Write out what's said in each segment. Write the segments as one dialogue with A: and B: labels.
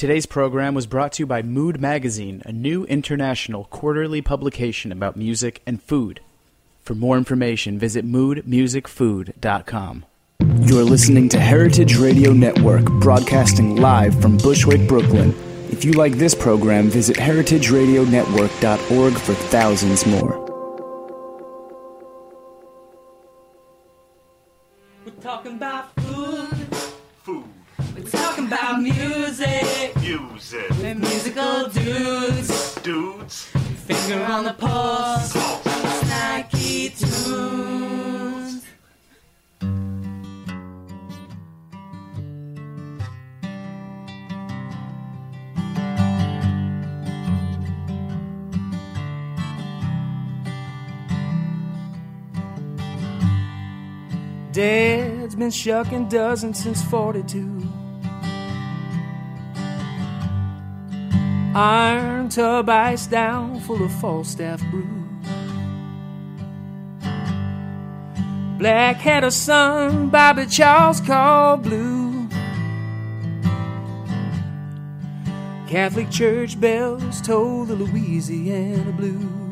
A: Today's program was brought to you by Mood Magazine, a new international quarterly publication about music and food. For more information, visit moodmusicfood.com. You're listening to Heritage Radio Network, broadcasting live from Bushwick, Brooklyn. If you like this program, visit heritageradionetwork.org for thousands more.
B: We're talking about food.
C: Food,
B: We're talking about music.
C: Music,
B: We're musical dudes.
C: dudes,
B: Finger on the pulse. Snacky tunes.
D: Dad's been shucking dozens since 42. Iron tub ice down full of Falstaff brew. Black had a son, Bobby Charles called Blue. Catholic church bells toll the Louisiana blues.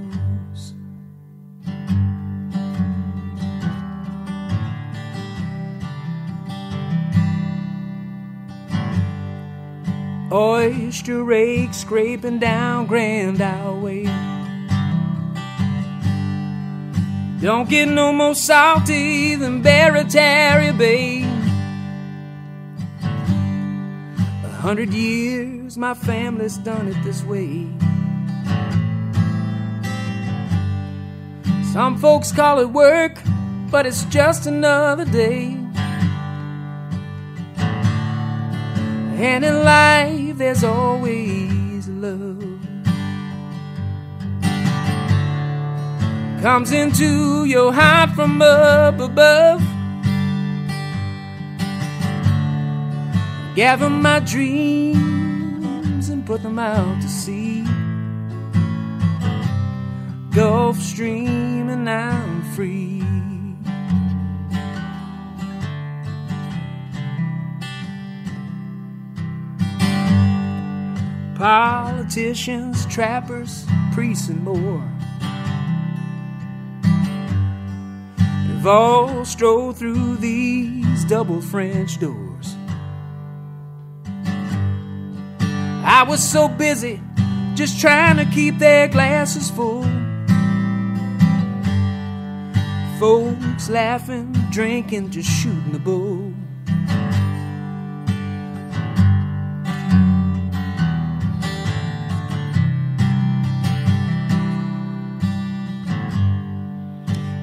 D: Oyster rake scraping down Grand Isle Way. Don't get no more salty than Barataria Bay. A hundred years my family's done it this way. Some folks call it work, but it's just another day. And in life, there's always love. Comes into your heart from up above. Gather my dreams and put them out to sea. Gulf Stream, and I'm free. Politicians, trappers, priests, and more. They've all strolled through these double French doors. I was so busy just trying to keep their glasses full. Folks laughing, drinking, just shooting the bull.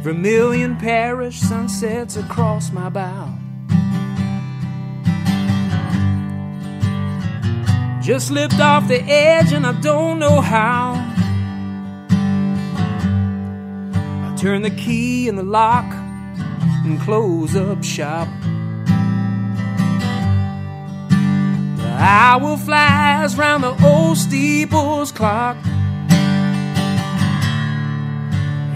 D: Vermilion parish sunsets across my bow. Just slipped off the edge and I don't know how. I turn the key in the lock and close up shop. The hour flies round the old steeple's clock.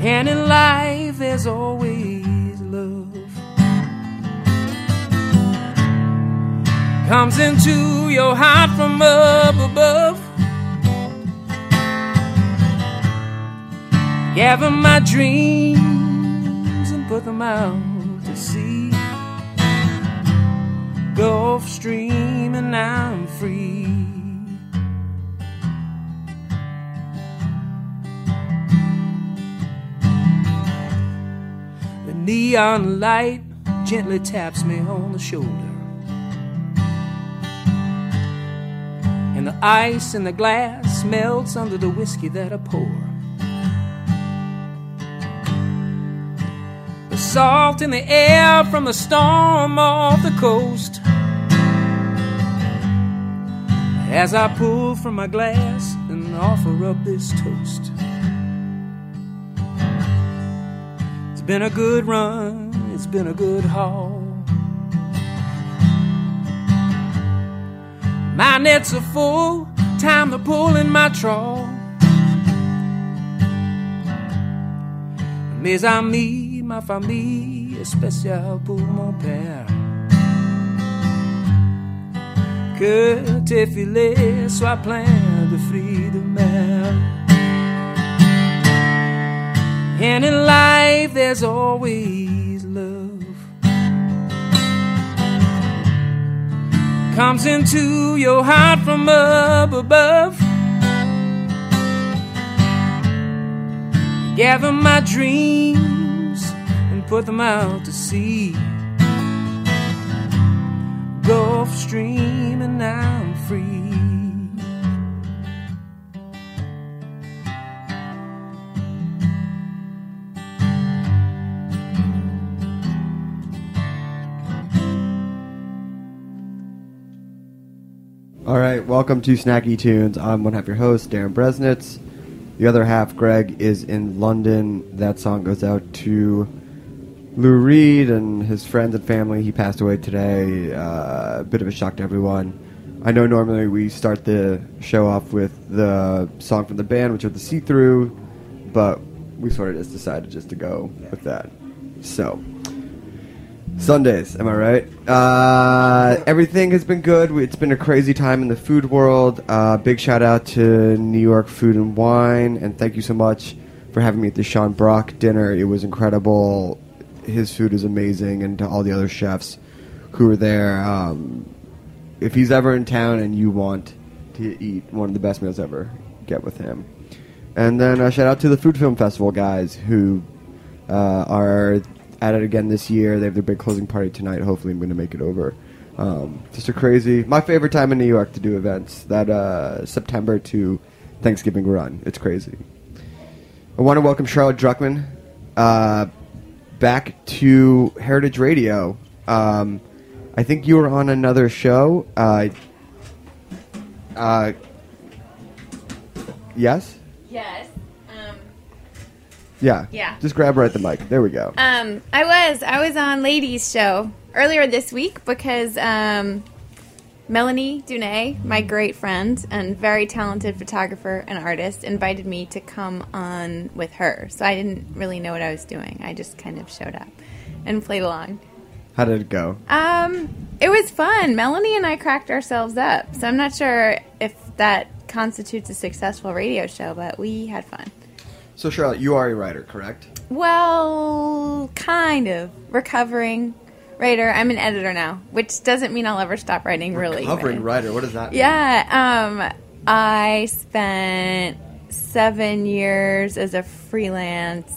D: And in life, there's always love. Comes into your heart from up above. Gather my dreams and put them out to sea. Gulf Stream, and I'm free. Neon light gently taps me on the shoulder. And the ice in the glass melts under the whiskey that I pour. The salt in the air from the storm off the coast. As I pull from my glass and offer up this toast. Been a good run, it's been a good haul. My nets are full, time to pull in my trawl. Mes amis, ma famille est spéciale pour mon père. que t'es filets soient pleins de fruits de mer. And in life, there's always love. Comes into your heart from up above. Gather my dreams and put them out to sea. Gulf Stream, and I'm free.
C: All right, welcome to Snacky Tunes. I'm one half your host, Darin Bresnitz. The other half, Greg, is in London. That song goes out to Lou Reed and his friends and family. He passed away today. Uh, a bit of a shock to everyone. I know normally we start the show off with the song from the band, which are the See Through, but we sort of just decided just to go with that. So, Sundays, am I right? Uh, everything has been good. It's been a crazy time in the food world. Uh, big shout out to New York Food and Wine, and thank you so much for having me at the Sean Brock dinner. It was incredible. His food is amazing, and to all the other chefs who were there. Um, if he's ever in town and you want to eat one of the best meals ever, get with him. And then uh, shout out to the Food Film Festival guys who uh, are at it again this year. They have their big closing party tonight. Hopefully, I'm going to make it over. Um, just a crazy, my favorite time in New York to do events. That uh, September to Thanksgiving run. It's crazy. I want to welcome Charlotte Druckman uh, back to Heritage Radio. Um, I think you were on another show. Uh, uh, yes.
E: Yes.
C: Yeah.
E: Yeah.
C: Just grab her at the mic. There we go.
E: um, I was I was on Ladies Show earlier this week because um, Melanie Dunea, my great friend and very talented photographer and artist, invited me to come on with her. So I didn't really know what I was doing. I just kind of showed up and played along.
C: How did it go?
E: Um, it was fun. Melanie and I cracked ourselves up. So I'm not sure if that constitutes a successful radio show, but we had fun.
C: So, Charlotte, you are a writer, correct?
E: Well, kind of. Recovering writer. I'm an editor now, which doesn't mean I'll ever stop writing, really.
C: Covering
E: but-
C: writer. What does that mean?
E: Yeah. Um, I spent seven years as a freelance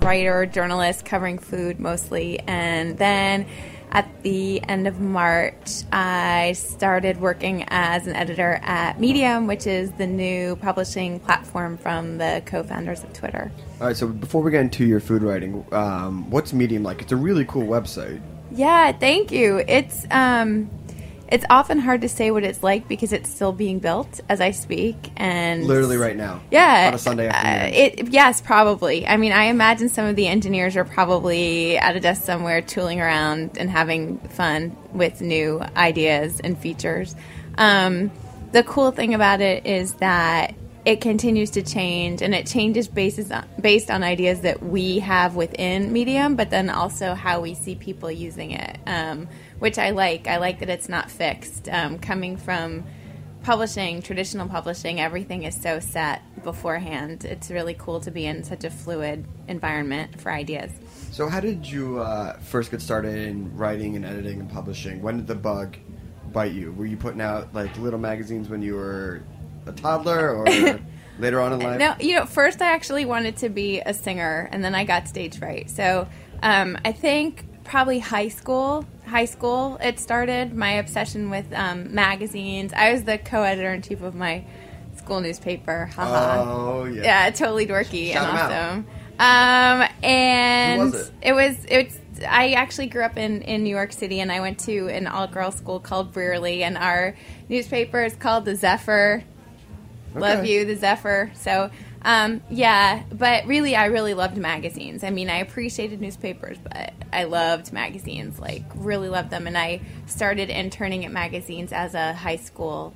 E: writer, journalist, covering food mostly. And then at the end of March, I started working as an editor at Medium, which is the new publishing platform from the co founders of Twitter.
C: All right. So, before we get into your food writing, um, what's Medium like? It's a really cool website.
E: Yeah, thank you. It's um it's often hard to say what it's like because it's still being built as I speak and
C: Literally right now.
E: Yeah.
C: On a Sunday
E: uh,
C: afternoon.
E: it yes, probably. I mean, I imagine some of the engineers are probably at a desk somewhere tooling around and having fun with new ideas and features. Um, the cool thing about it is that it continues to change and it changes basis on, based on ideas that we have within Medium, but then also how we see people using it, um, which I like. I like that it's not fixed. Um, coming from publishing, traditional publishing, everything is so set beforehand. It's really cool to be in such a fluid environment for ideas.
C: So, how did you uh, first get started in writing and editing and publishing? When did the bug bite you? Were you putting out like little magazines when you were a toddler, or later on in life?
E: No, you know, first I actually wanted to be a singer, and then I got stage fright. So um, I think probably high school. High school, it started my obsession with um, magazines. I was the co-editor in chief of my school newspaper. Haha.
C: Oh yeah.
E: yeah, totally dorky
C: Shout
E: and awesome. Um, and
C: was it?
E: it was it's. I actually grew up in, in New York City, and I went to an all girls school called Brearley, and our newspaper is called the Zephyr. Love you, the Zephyr. So, um, yeah, but really, I really loved magazines. I mean, I appreciated newspapers, but I loved magazines, like, really loved them. And I started interning at magazines as a high school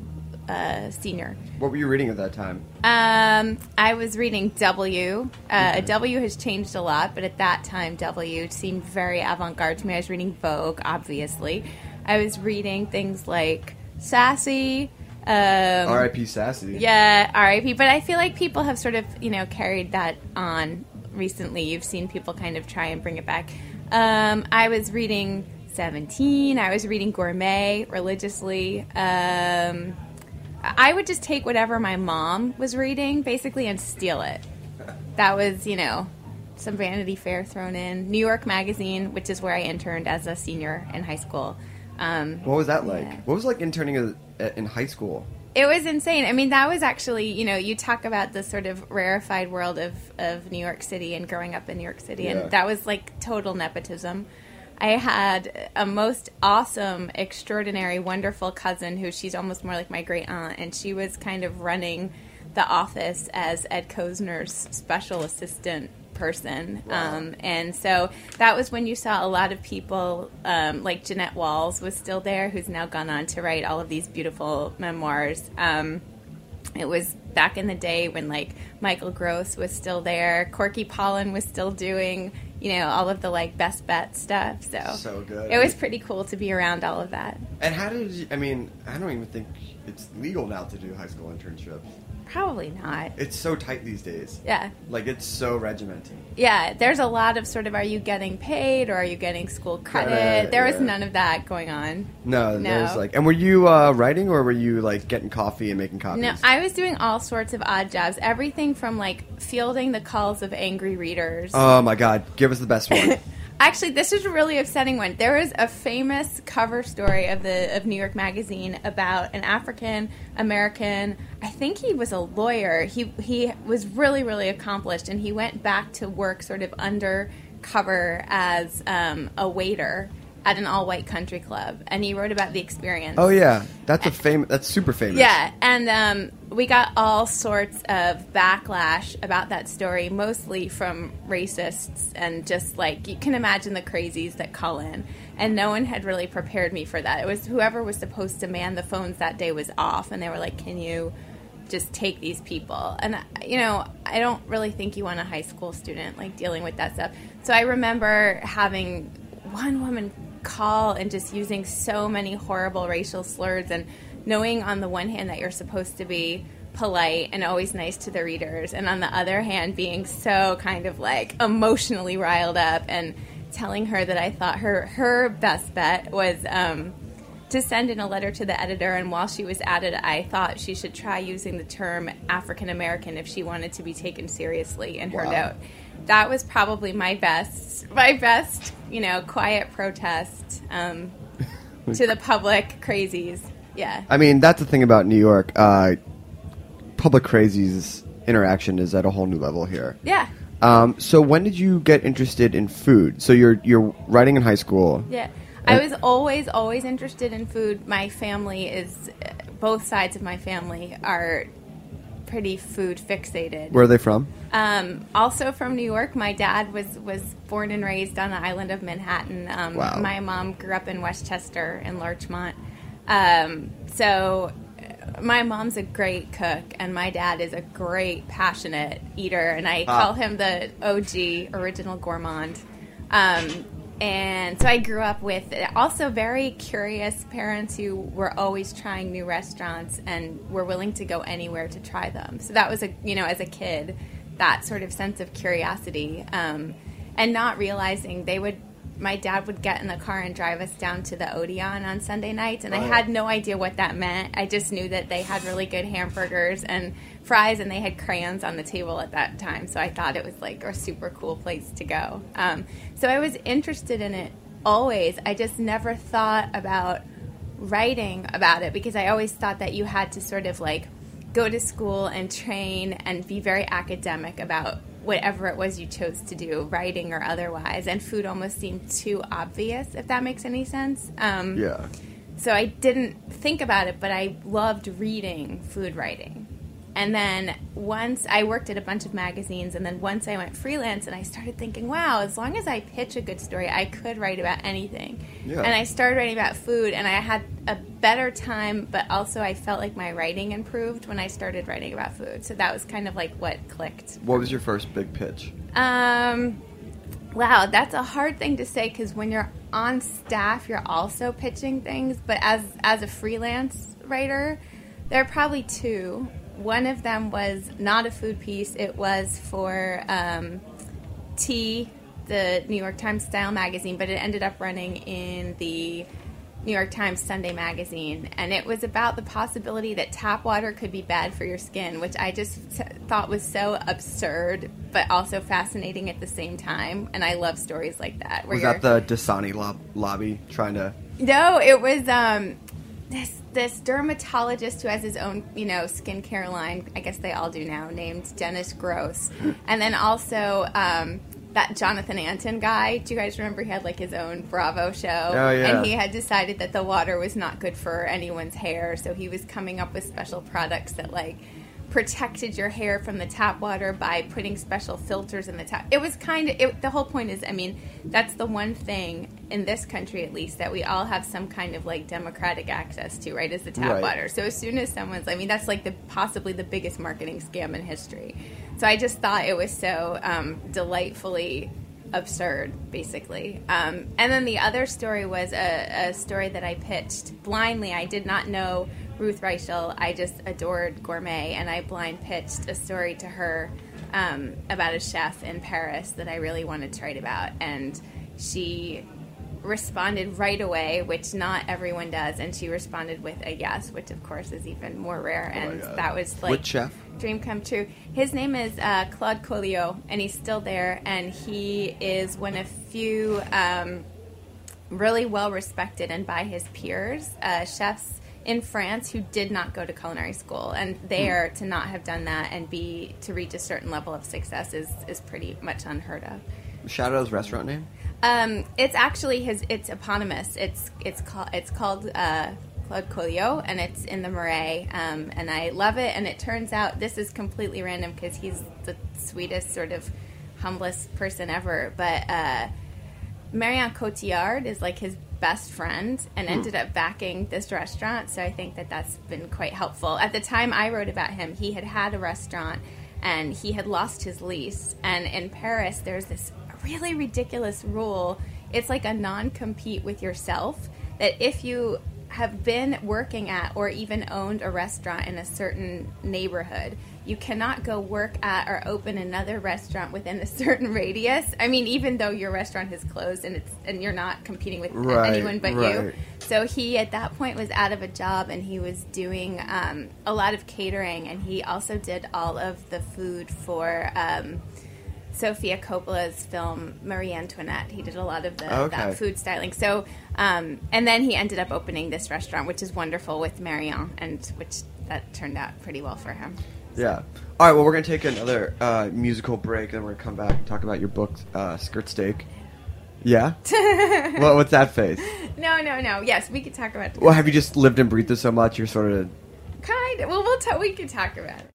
E: uh, senior.
C: What were you reading at that time?
E: Um, I was reading W. Uh, W has changed a lot, but at that time, W seemed very avant garde to me. I was reading Vogue, obviously. I was reading things like sassy. Um,
C: R.I.P. Sassy.
E: Yeah, RIP. But I feel like people have sort of, you know, carried that on recently. You've seen people kind of try and bring it back. Um, I was reading 17. I was reading Gourmet religiously. Um, I would just take whatever my mom was reading, basically, and steal it. That was, you know, some Vanity Fair thrown in. New York Magazine, which is where I interned as a senior in high school. Um,
C: What was that like?
E: Yeah.
C: What was like interning as- in high school?
E: it was insane. I mean, that was actually, you know, you talk about the sort of rarefied world of, of New York City and growing up in New York City,
C: Yeah.
E: and that was like total nepotism. I had a most awesome, extraordinary, wonderful cousin who she's almost more like my great aunt, and she was kind of running the office as Ed Kosner's special assistant person. Um, and so that was when you saw a lot of people, um, like Jeannette Walls was still there, who's now gone on to write all of these beautiful memoirs. Um, it was back in the day when like Michael Gross was still there, Corky Pollan was still doing, you know, all of the like best bet stuff. So,
C: So good.
E: It was pretty cool to be around all of that.
C: And how did you, I mean, I don't even think it's legal now to do high school internships.
E: Probably not.
C: It's so tight these days.
E: Yeah.
C: Like, it's so regimented.
E: Yeah, there's a lot of sort of are you getting paid or are you getting school credit?
C: Credit,
E: there was none of that going on.
C: No,
E: No.
C: there's like, and were you uh, writing or were you like getting coffee and making copies?
E: No, I was doing all sorts of odd jobs. Everything from like fielding the calls of angry readers.
C: oh my god, give us the best one.
E: Actually, this is a really upsetting one. There was a famous cover story of the of New York Magazine about an African American. I think he was a lawyer. He he was really really accomplished, and he went back to work sort of undercover as um, a waiter at an all white country club, and he wrote about the experience.
C: oh yeah, that's a famous. That's super famous.
E: Yeah, and um, we got all sorts of backlash about that story, mostly from racists and just like you can imagine the crazies that call in. And no one had really prepared me for that. It was whoever was supposed to man the phones that day was off, and they were like, "Can you just take these people?" And you know, I don't really think you want a high school student like dealing with that stuff. So I remember having one woman call and just using so many horrible racial slurs and knowing on the one hand that you're supposed to be polite and always nice to the readers and on the other hand being so kind of like emotionally riled up and telling her that I thought her her best bet was um, to send in a letter to the editor and while she was at it I thought she should try using the term African American if she wanted to be taken seriously in her
C: Wow.
E: note that was probably my best my best you know quiet protest um, to the public crazies yeah
C: I mean, that's the thing about New York. Uh, public crazies interaction is at a whole new level here.
E: yeah
C: Um, so when did you get interested in food? So you're you're writing in high school.
E: yeah I was always always interested in food my family is both sides of my family are pretty food fixated
C: Where are they from?
E: Um, also from New York, my dad was was born and raised on the island of Manhattan. Um,
C: Wow.
E: My mom grew up in Westchester and Larchmont. Um, so uh, my mom's a great cook, and my dad is a great passionate eater, and I
C: Ah.
E: call him the OG original gourmand. Um, and so I grew up with also very curious parents who were always trying new restaurants and were willing to go anywhere to try them. So that was a you know as a kid that sort of sense of curiosity um, and not realizing they would. My dad would get in the car and drive us down to the Odeon on Sunday nights, and I
C: Oh, yeah.
E: had no idea what that meant. I just knew that they had really good hamburgers and fries, and they had crayons on the table at that time. So I thought it was like a super cool place to go. Um, so I was interested in it always. I just never thought about writing about it because I always thought that you had to sort of like go to school and train and be very academic about whatever it was you chose to do, writing or otherwise. And food almost seemed too obvious, if that makes any sense. Um,
C: Yeah.
E: so I didn't think about it, but I loved reading food writing. And then once I worked at a bunch of magazines, and then once I went freelance, and I started thinking, wow, as long as I pitch a good story, I could write about anything.
C: Yeah.
E: And I started writing about food, and I had a better time, but also I felt like my writing improved when I started writing about food. So that was kind of like what clicked.
C: What was your first big pitch?
E: Um, wow, that's a hard thing to say because when you're on staff, you're also pitching things, but as as a freelance writer, there are probably two. One of them was not a food piece; it was for um, T, the New York Times style magazine, but it ended up running in the New York Times Sunday magazine, and it was about the possibility that tap water could be bad for your skin, which I just thought was so absurd, but also fascinating at the same time. And I love stories like that.
C: Was that the Dasani lob- lobby trying to?
E: no, it was um, this this dermatologist who has his own, you know, skincare line. I guess they all do now, named Dennis Gross, and then also um, that Jonathan Antin guy. Do you guys remember he had like his own Bravo show?
C: Oh, yeah.
E: And he had decided that the water was not good for anyone's hair, so he was coming up with special products that like protected your hair from the tap water by putting special filters in the tap. It was kind of it, the whole point is I mean, that's the one thing in this country at least that we all have some kind of like democratic access to, right? Is the tap
C: Right.
E: water. So as soon as someone's I mean, that's like the possibly the biggest marketing scam in history. So I just thought it was so um, delightfully absurd, basically. Um, and then the other story was a, a story that I pitched blindly. I did not know Ruth Reichl. I just adored gourmet, and I blind pitched a story to her um, about a chef in Paris that I really wanted to write about, and she responded right away, which not everyone does, and she responded with a yes, which of course is even more rare, and
C: God.
E: that was like
C: Which chef?
E: dream come true. His name is uh, Claude Colliot, and he's still there, and he is one of few um, really well respected and by his peers uh, chefs in France who did not go to culinary school, and there to not have done that and be to reach a certain level of success is is pretty much unheard of.
C: Shadow's restaurant name?
E: Um, it's actually his. It's eponymous. It's it's called it's called uh, Claude Colliot, and it's in the Marais. Um, and I love it. And it turns out this is completely random because he's the sweetest, sort of humblest person ever. But uh, Marion Cotillard is like his best friend and hmm. ended up backing this restaurant. So I think that that's been quite helpful. At the time I wrote about him, he had had a restaurant and he had lost his lease. And in Paris, there's this really ridiculous rule. It's like a non compete with yourself that if you have been working at or even owned a restaurant in a certain neighborhood, you cannot go work at or open another restaurant within a certain radius. I mean, even though your restaurant has closed and it's and you're not competing with
C: Right,
E: anyone but you.
C: right.
E: So he at that point was out of a job and he was doing um, a lot of catering and he also did all of the food for um, Sofia Coppola's film Marie Antoinette. He did a lot of the
C: Okay.
E: that food styling. So um, and then he ended up opening this restaurant, which is wonderful with Marion, and which that turned out pretty well for him.
C: Yeah. All right. Well, we're gonna take another uh, musical break, and we're gonna come back and talk about your book, uh, Skirt Steak. Yeah. what, what's that face?
E: No, no, no. Yes, we could talk about
C: Well, have you just lived and breathed this so much? You're sort of.
E: kind. Of, well, we'll ta- we could talk about it.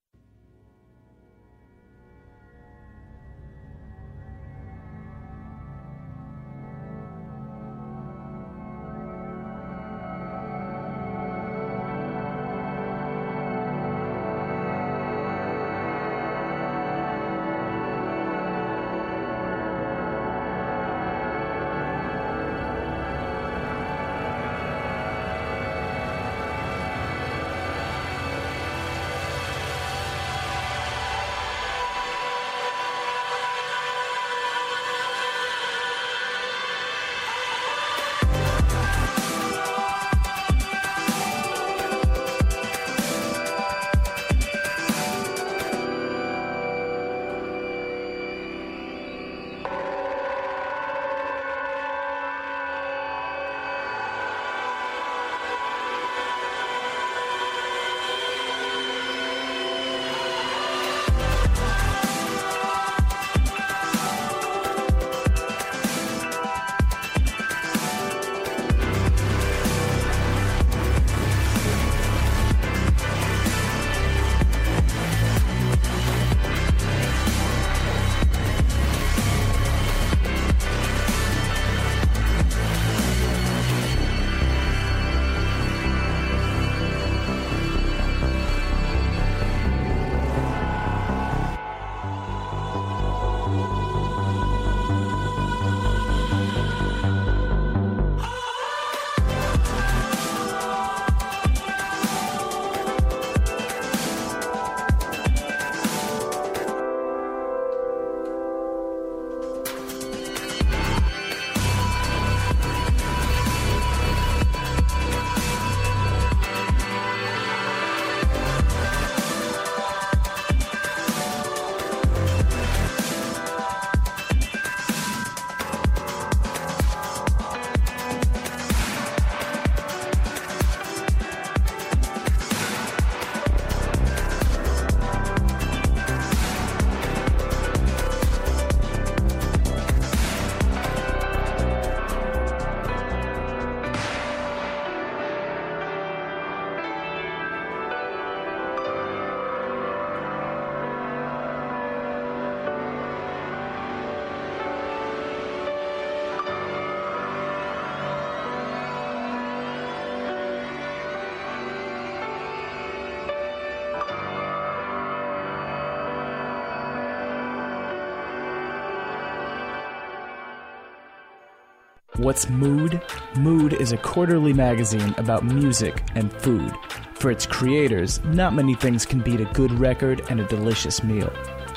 A: What's Mood? Mood is a quarterly magazine about music and food. For its creators, not many things can beat a good record and a delicious meal.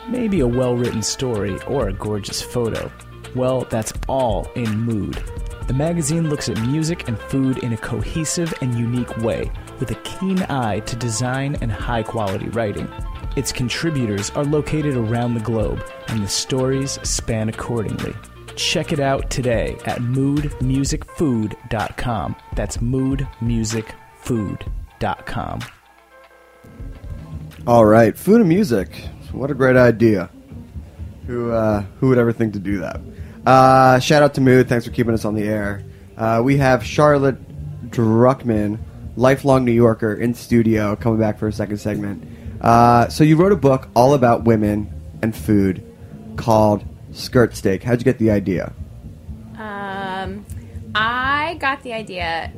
A: Maybe a well written story or a gorgeous photo. Well, that's all in Mood. The magazine looks at music and food in a cohesive and unique way, with a keen eye to design and high quality writing. Its contributors are located around the globe, and the stories span accordingly. Check it out today at moodmusicfood.com. That's moodmusicfood.com.
C: All right, food and music. What a great idea. Who uh, who would ever think to do that? Uh, shout out to Mood. Thanks for keeping us on the air. Uh, we have Charlotte Druckman, lifelong New Yorker, in studio, coming back for a second segment. Uh, so you wrote a book all about women and food called Skirt Steak. How'd you get the idea?
E: Um, I got the idea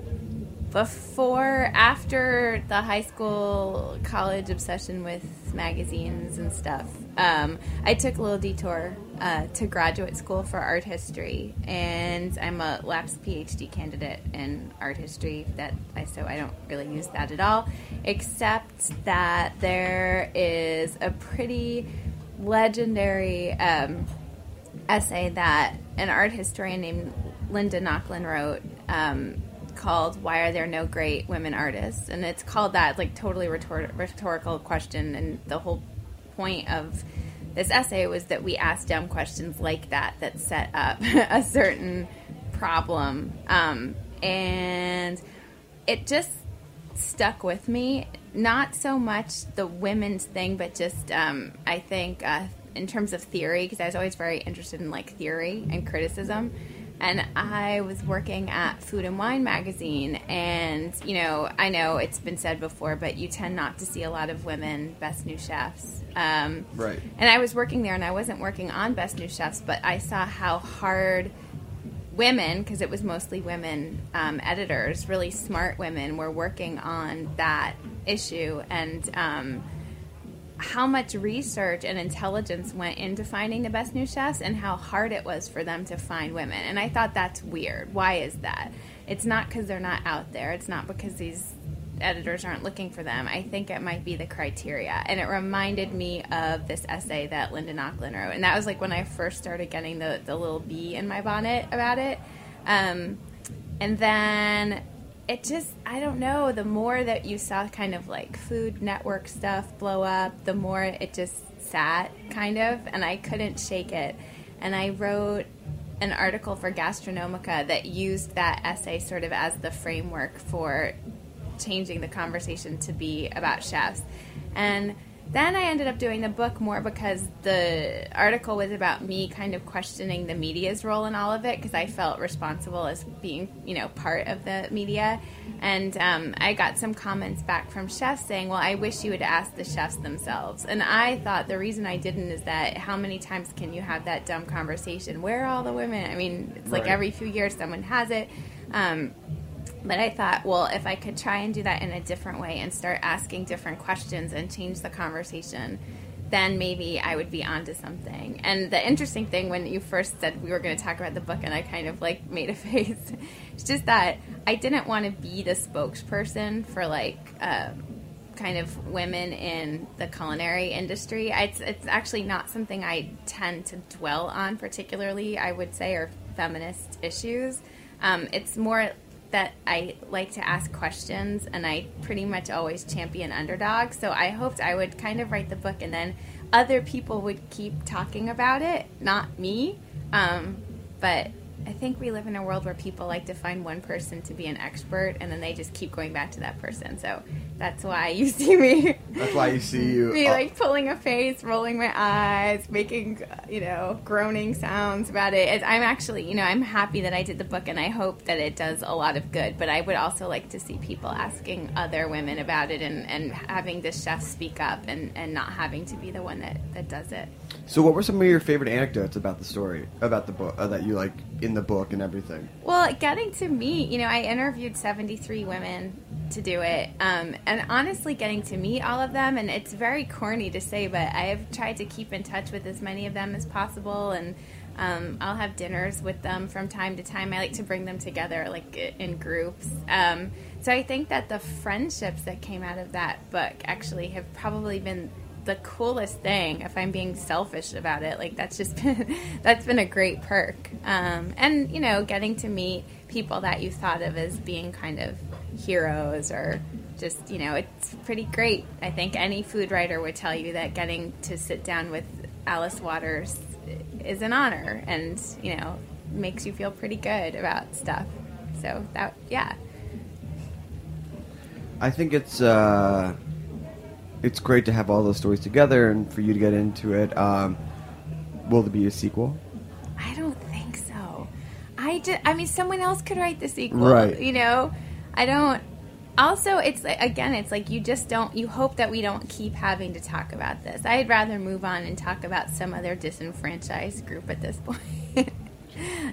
E: before, after the high school, college obsession with magazines and stuff. Um, I took a little detour uh, to graduate school for art history, and I'm a lapsed PhD candidate in art history. That I so I don't really use that at all, except that there is a pretty legendary. Um, essay that an art historian named Linda Nochlin wrote um, called "Why Are There No Great Women Artists?" and it's called that. Like totally rhetor- rhetorical question, and the whole point of this essay was that we asked dumb questions like that that set up a certain problem, um, and it just stuck with me. Not so much the women's thing, but just um, I think. Uh, in terms of theory because I was always very interested in like theory and criticism. And I was working at Food and Wine magazine, and you know, I know it's been said before, but you tend not to see a lot of women best new chefs. Um,
C: Right.
E: And I was working there, and I wasn't working on best new chefs, but I saw how hard women, because it was mostly women um, editors, really smart women, were working on that issue, and um, how much research and intelligence went into finding the best new chefs and how hard it was for them to find women. And I thought that's weird. Why is that? It's not because they're not out there. It's not because these editors aren't looking for them. I think it might be the criteria. And it reminded me of this essay that Linda Nochlin wrote. And that was like when I first started getting the, the little bee in my bonnet about it. Um, and then it just i don't know the more that you saw kind of like food network stuff blow up the more it just sat kind of and i couldn't shake it. And i wrote an article for gastronomica that used that essay sort of as the framework for changing the conversation to be about chefs. And then I ended up doing the book more because the article was about me kind of questioning the media's role in all of it because I felt responsible as being, you know, part of the media. And um, I got some comments back from chefs saying, well, I wish you would ask the chefs themselves. And I thought the reason I didn't is that how many times can you have that dumb conversation? Where are all the women? I mean, it's like
C: Right.
E: every few years someone has it. Um, but I thought, well, if I could try and do that in a different way and start asking different questions and change the conversation, then maybe I would be onto something. And the interesting thing when you first said we were going to talk about the book, and I kind of like made a face, it's just that I didn't want to be the spokesperson for like. Um, kind of women in the culinary industry. It's, it's actually not something I tend to dwell on particularly, I would say, or feminist issues. Um, it's more that I like to ask questions and I pretty much always champion underdogs. So I hoped I would kind of write the book and then other people would keep talking about it, not me. Um, but I think we live in a world where people like to find one person to be an expert and then they just keep going back to that person. So that's why you see me
C: That's why you see you.
E: be like pulling a face, rolling my eyes, making you know groaning sounds about it. I'm actually you know I'm happy that I did the book, and I hope that it does a lot of good. But I would also like to see people asking other women about it, and, and having the chef speak up, and, and not having to be the one that, that does it.
C: So, what were some of your favorite anecdotes about the story, about the book, uh, that you like in the book and everything?
E: Well, getting to meet, you know, I interviewed 73 women to do it. Um, and honestly, getting to meet all of them, and it's very corny to say, but I have tried to keep in touch with as many of them as possible. And Um, I'll have dinners with them from time to time. I like to bring them together, like in groups. Um, so I think that the friendships that came out of that book actually have probably been the coolest thing. If I'm being selfish about it, like that's just been that's been a great perk. Um, and you know, getting to meet people that you thought of as being kind of heroes or just you know it's pretty great i think any food writer would tell you that getting to sit down with alice waters is an honor and you know makes you feel pretty good about stuff so that yeah
C: I think it's uh, it's great to have all those stories together and for you to get into it. Um, will there be a sequel?
E: i don't think so i just i mean someone else could write the sequel
C: Right.
E: you know i don't also it's like again it's like you just don't you hope that we don't keep having to talk about this i'd rather move on and talk about some other disenfranchised group at this point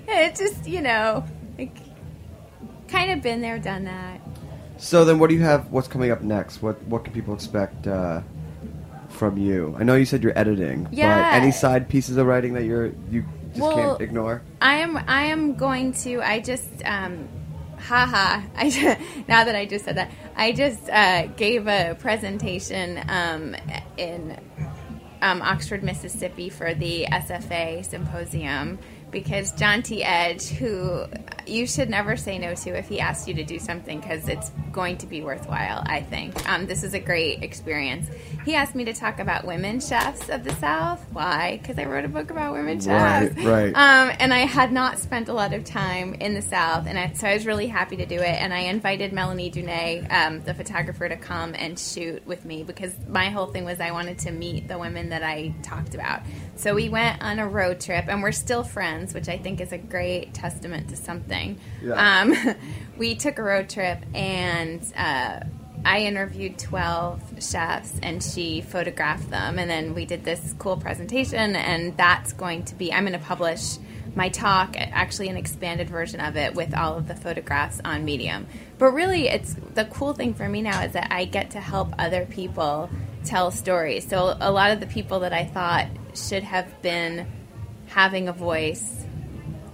E: it just you know like kind of been there done that
C: So then, what do you have? What's coming up next? What what can people expect uh, from you? I know you said you're editing,
E: Yeah.
C: but any side pieces of writing that you're you just
E: Well,
C: can't ignore?
E: I am. I am going to. I just. Um, haha. I ju- now that I just said that, I just uh, gave a presentation um, in um, Oxford, Mississippi, for the SFA symposium because John T. Edge, who you should never say no to if he asks you to do something because it's going to be worthwhile. I think um, this is a great experience. He asked me to talk about women chefs of the South. Why? Because I wrote a book about women chefs.
C: Right, right.
E: Um, and I had not spent a lot of time in the South, and I, so I was really happy to do it. And I invited Melanie Dunea, um, the photographer, to come and shoot with me because my whole thing was I wanted to meet the women that I talked about. So we went on a road trip, and we're still friends, which I think is a great testament to something.
C: Yeah.
E: Um, we took a road trip, and uh, I interviewed 12 chefs and she photographed them. And then we did this cool presentation, and that's going to be, I'm going to publish my talk, actually, an expanded version of it with all of the photographs on Medium. But really, it's the cool thing for me now is that I get to help other people tell stories. So a lot of the people that I thought should have been having a voice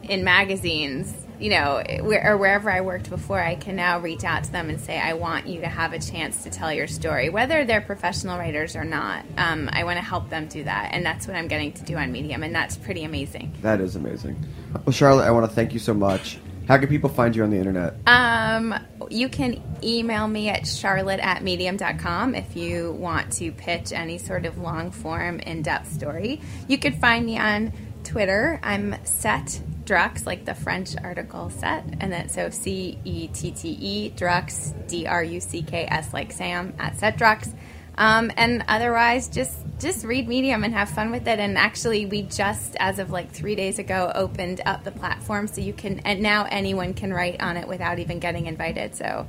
E: in magazines, you know, where, or wherever I worked before, I can now reach out to them and say, I want you to have a chance to tell your story, whether they're professional writers or not. Um, I want to help them do that, and that's what I'm getting to do on Medium, and that's pretty amazing.
C: That is amazing. Well, Charlotte, I want to thank you so much. How can people find you on the internet?
E: Um, you can email me at charlotte at medium.com if you want to pitch any sort of long form, in depth story. You could find me on Twitter. I'm Cette Drucks, like the French article set, and then so C E T T E Drucks, D R U C K S like Sam at Cette Drucks. Um, and otherwise, just just read Medium and have fun with it. And actually, we just, as of like three days ago, opened up the platform so you can, and now anyone can write on it without even getting invited. So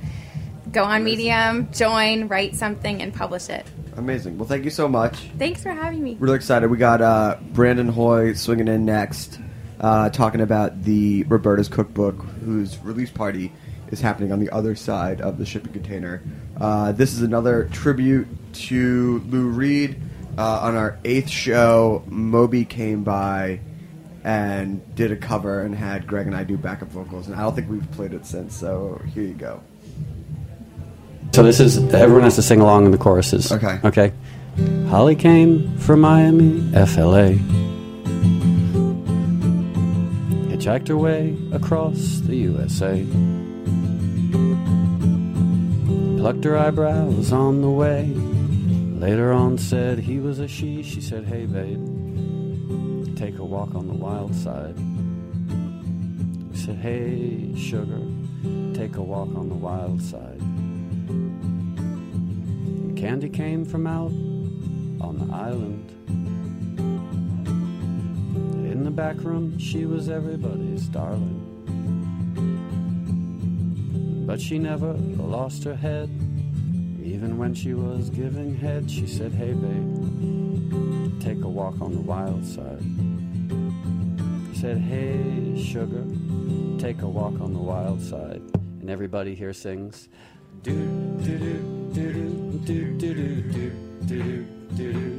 E: go on Medium, join, write something, and publish it.
C: Amazing. Well, thank you so much.
E: Thanks for having me.
C: Really excited. We got uh, Brandon Hoy swinging in next, uh, talking about the Roberta's Cookbook, whose release party is happening on the other side of the shipping container. Uh, this is another tribute to Lou Reed. Uh, on our eighth show, Moby came by and did a cover and had Greg and I do backup vocals, and I don't think we've played it since. So here you go.
F: So this is everyone has to sing along in the choruses.
C: Okay.
F: Okay. Holly came from Miami, FLA. Hitchhiked her way across the USA. Plucked her eyebrows on the way. Later on said he was a she. She said, Hey babe, take a walk on the wild side. He said, Hey sugar, take a walk on the wild side. Candy came from out on the island. The back room, she was everybody's darling. But she never lost her head. Even when she was giving head, she said, Hey, babe, take a walk on the wild side. He said, Hey, sugar, take a walk on the wild side. And everybody here sings, do do do do do do do do do do do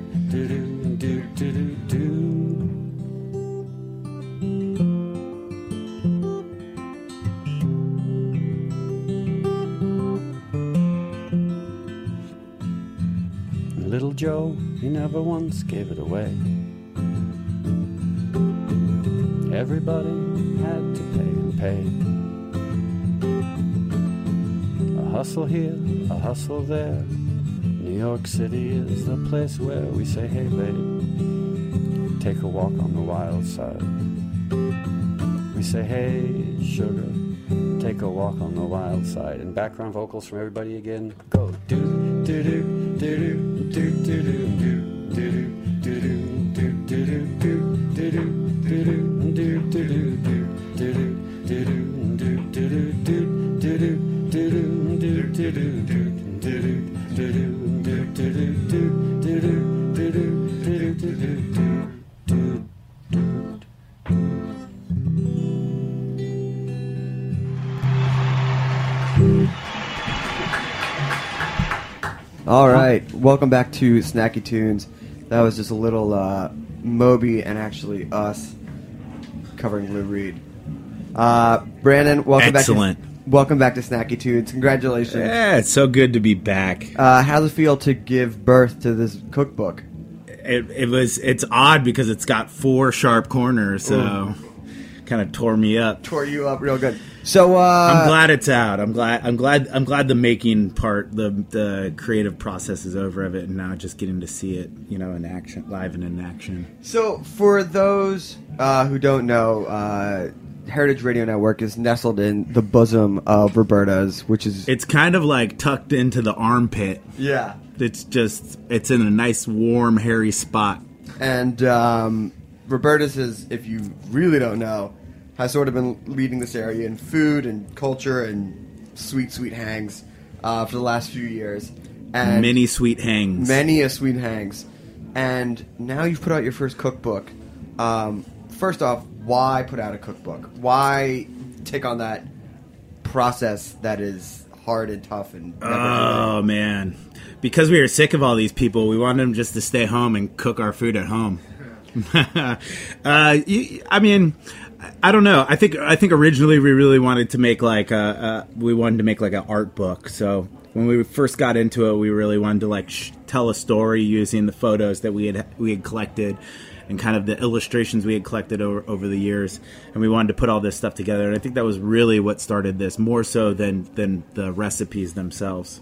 F: he never once gave it away. Everybody had to pay and pay. A hustle here, a hustle there. New York City is the place where we say, hey babe, take a walk on the wild side. We say, hey sugar, take a walk on the wild side. And background vocals from everybody again. Go do do do do do do do do do do do
C: welcome back to Snacky Tunes. That was just a little uh, Moby and actually us covering Lou Reed. Uh, Brandon, welcome
G: Excellent.
C: back. To, welcome back to Snacky Tunes. Congratulations.
G: Yeah, it's so good to be back.
C: Uh, how does it feel to give birth to this cookbook?
G: It, it was it's odd because it's got four sharp corners, so kind of tore me up.
C: Tore you up real good. So uh,
G: I'm glad it's out. I'm glad. I'm glad. I'm glad the making part, the the creative process is over of it, and now just getting to see it, you know, in action, live and in action.
C: So, for those uh, who don't know, uh, Heritage Radio Network is nestled in the bosom of Roberta's, which is
G: It's kind of like tucked into the armpit.
C: yeah,
G: It's just it's in a nice, warm, hairy spot.
C: and um, Roberta's is, if you really don't know, has sort of been leading this area in food and culture and sweet, sweet hangs uh, for the last few years. And
G: Many sweet hangs.
C: many a sweet hangs. And now you've put out your first cookbook. Um, first off, why put out a cookbook? Why take on that process that is hard and tough and never
G: Oh man, because we were sick of all these people, we wanted them just to stay home and cook our food at home. uh, you, I mean, I don't know. I think I think originally we really wanted to make like a, a we wanted to make like an art book. So when we first got into it, we really wanted to like sh- tell a story using the photos that we had we had collected and kind of the illustrations we had collected over over the years, and we wanted to put all this stuff together. And I think that was really what started this, more so than than the recipes themselves.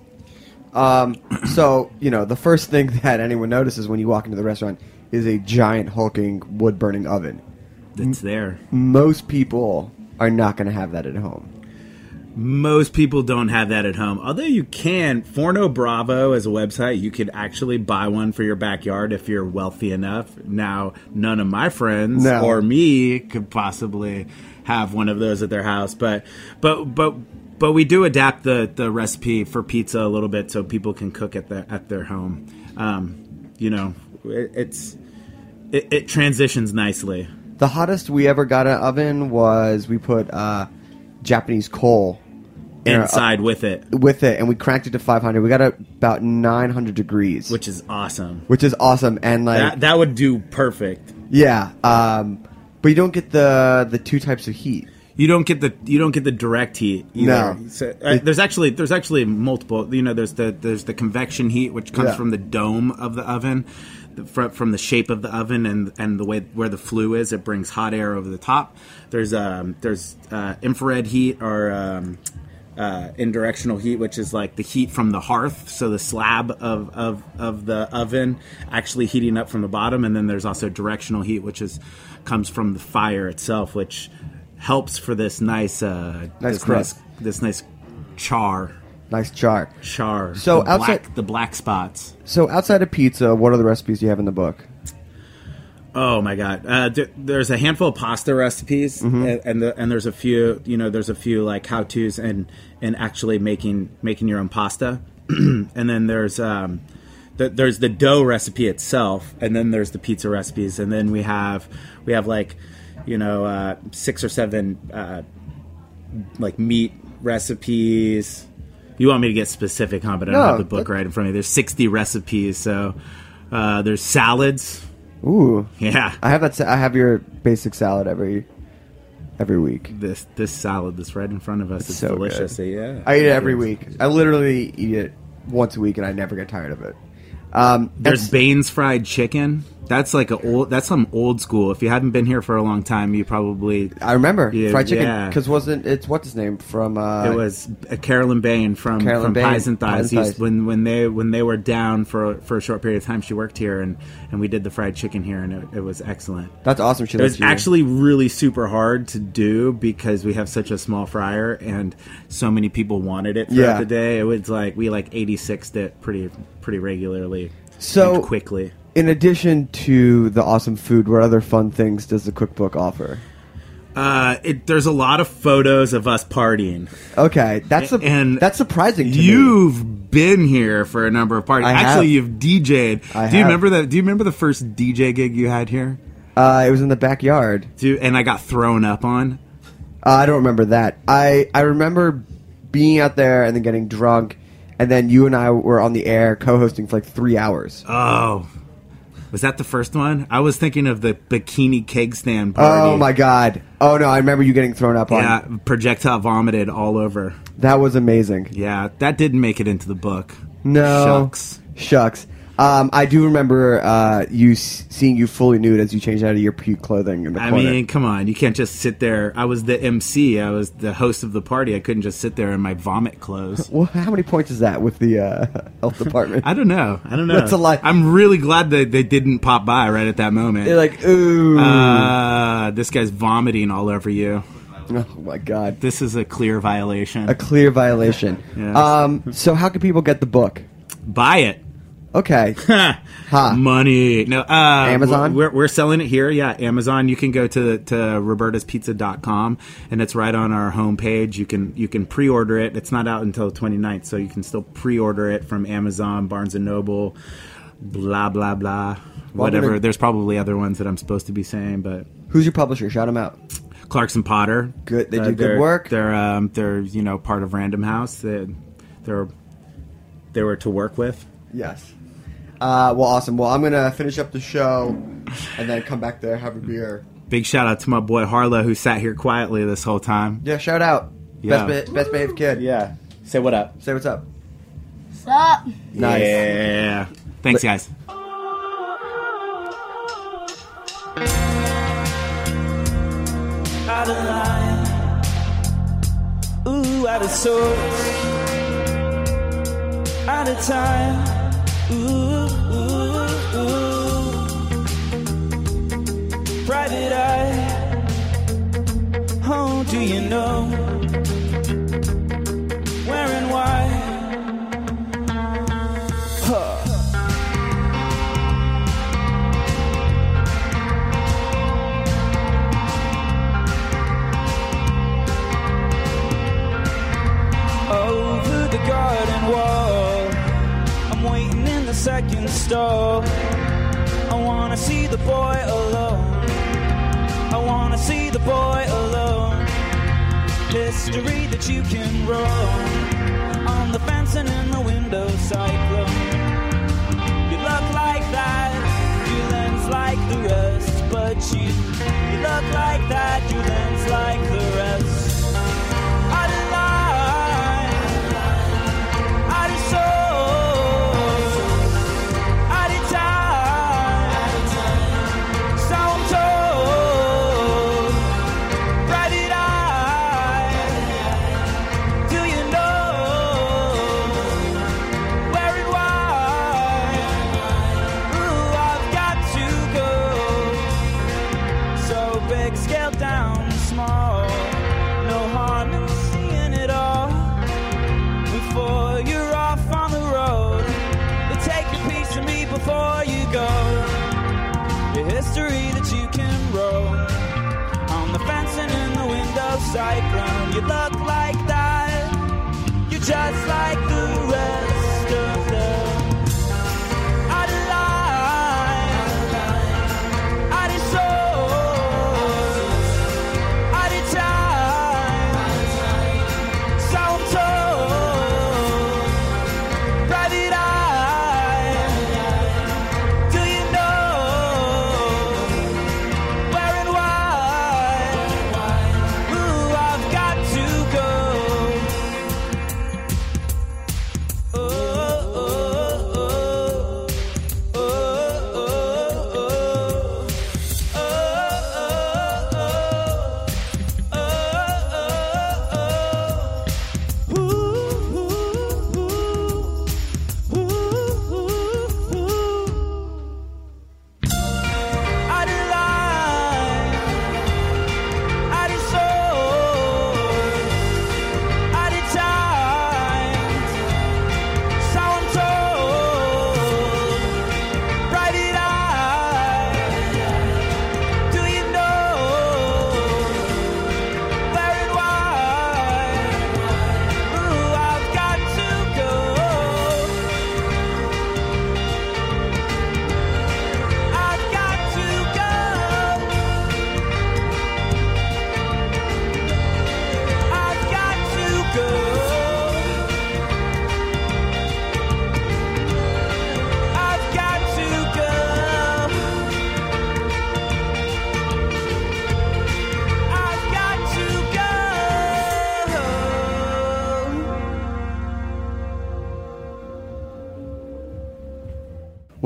C: Um, so you know, the first thing that anyone notices when you walk into the restaurant is a giant hulking wood burning oven.
G: That's there.
C: Most people are not going to have that at home.
G: Most people don't have that at home. Although you can, Forno Bravo as a website, you could actually buy one for your backyard if you're wealthy enough. Now, none of my friends
C: No.
G: or me could possibly have one of those at their house, but but but but we do adapt the the recipe for pizza a little bit so people can cook at their at their home. Um, you know, it, it's it, it transitions nicely.
C: The hottest we ever got an oven was we put uh, Japanese coal in our-
G: Inside with it,
C: with it, and we cranked it to 500. We got it about 900 degrees,
G: which is awesome.
C: which is awesome. And like,
G: That that would do perfect.
C: yeah, um, but you don't get the the two types of heat.
G: You don't get the you don't get the direct heat. Either.
C: No.
G: So, uh, there's actually there's actually multiple. You know, there's the there's the convection heat which comes
C: Yeah.
G: from the dome of the oven, from, from the shape of the oven and and the way where the flue is. It brings hot air over the top. There's um there's uh, infrared heat or um, uh, indirectional heat, which is like the heat from the hearth, so the slab of, of, of the oven actually heating up from the bottom, and then there's also directional heat, which is comes from the fire itself, which helps for this nice uh,
C: Nice
G: this
C: crust.
G: nice this nice char
C: Nice char.
G: char.
C: So
G: the
C: outside-
G: black, the black spots.
C: So outside of pizza, what are the recipes you have in the book?
G: Oh my god! Uh, th- there's a handful of pasta recipes,
C: Mm-hmm.
G: and and, the, and there's a few. You know, there's a few like how tos and and actually making making your own pasta, and then there's um, the, there's the dough recipe itself, and then there's the pizza recipes, and then we have we have like you know uh, six or seven uh, like meat recipes. You want me to get specific, huh? But I don't
C: No,
G: have the book
C: that-
G: right in front of me. There's 60 recipes, so uh, there's salads.
C: Ooh,
G: Yeah,
C: I have that. sa- I have your basic salad every every week.
G: this this salad that's right in front of us is
C: so
G: delicious. Yeah,
C: I eat it every week. I literally eat it once a week, and I never get tired of it. Um,
G: There's Bane's fried chicken. That's like a old. That's some old school. If you hadn't been here for a long time, you probably
C: I remember
G: Yeah,
C: fried chicken
G: yeah.
C: because wasn't it's what's his name from? Uh,
G: It was uh, Carolyn Bane from
C: Carolyn
G: from
C: Bane,
G: Pies and Thighs.
C: Pies and Thighs.
G: When when they when they were down for for a short period of time, she worked here and and we did the fried chicken here, and it, it was excellent.
C: That's awesome. She
G: It was
C: you-
G: actually really super hard to do because we have such a small fryer and so many people wanted it throughout
C: Yeah.
G: the day. It was like we like 86'd it pretty pretty regularly,
C: So-
G: quickly.
C: In addition to the awesome food, what other fun things does the cookbook offer?
G: Uh, it, there's a lot of photos of us partying.
C: Okay, that's a,
G: And
C: that's surprising to.
G: You've been here for a number of parties.
C: I have.
G: Actually, you've DJ'd.
C: I
G: do you
C: have.
G: remember that? Do you remember the first DJ gig you had here?
C: Uh, it was in the backyard.
G: Do and I got thrown up on.
C: Uh, I don't remember that. I I remember being out there and then getting drunk, and then you and I were on the air co-hosting for like three hours.
G: Oh, was that the first one? I was thinking of the bikini keg stand party.
C: Oh my god! Oh no, I remember you getting thrown up on.
G: Yeah, projectile vomited all over.
C: That was amazing.
G: Yeah, that didn't make it into the book.
C: No
G: Shucks.
C: Shucks. Um, I do remember uh, you s- seeing you fully nude as you changed out of your puke clothing in the
G: I
C: corner.
G: mean, come on. You can't just sit there. I was the MC. I was the host of the party. I couldn't just sit there in my vomit clothes.
C: well, how many points is that with the uh, health department?
G: I don't know. I don't know.
C: That's a lie.
G: I'm really glad that they didn't pop by right at that moment.
C: They're like, ooh,
G: uh, this guy's vomiting all over you.
C: oh my god,
G: This is a clear violation.
C: a clear violation.
G: Yes.
C: Um, so how can people get the book?
G: Buy it.
C: Okay, Ha.
G: Money. No, uh,
C: Amazon?
G: We're, we're selling it here. Yeah, Amazon. You can go to to robertaspizza.com and it's right on our homepage. You can you can pre-order it. It's not out until the 29th, so you can still pre-order it from Amazon, Barnes and Noble, blah blah blah. Whatever.
C: gonna-
G: There's probably other ones that I'm supposed to be saying, but
C: who's your publisher? Shout them out.
G: Clarkson Potter.
C: Good- they do good work.
G: They're um, they're you know part of Random House. They they're they were to work with.
C: Yes. Uh, well, awesome. Well, I'm gonna finish up the show and then come back there, have a beer.
G: Big shout out to my boy Harlow who sat here quietly this whole time.
C: Yeah, shout out.
G: Yeah.
C: Best, be- best behaved kid.
G: Yeah. Say what up.
C: Say what's up.
H: Sup?
C: Nice.
G: Yeah. Thanks, guys.
B: out of line. Ooh, out of sorts. Out of time. Private eye. Oh, do you know where and why? Huh. over the garden wall. I'm waiting in the second stall. I wanna see the boy alone. See the boy alone. History that you can roll on the fence and in the window cyclone. You look like that, your lens like the rest, but you you look like that, your lens like the rest.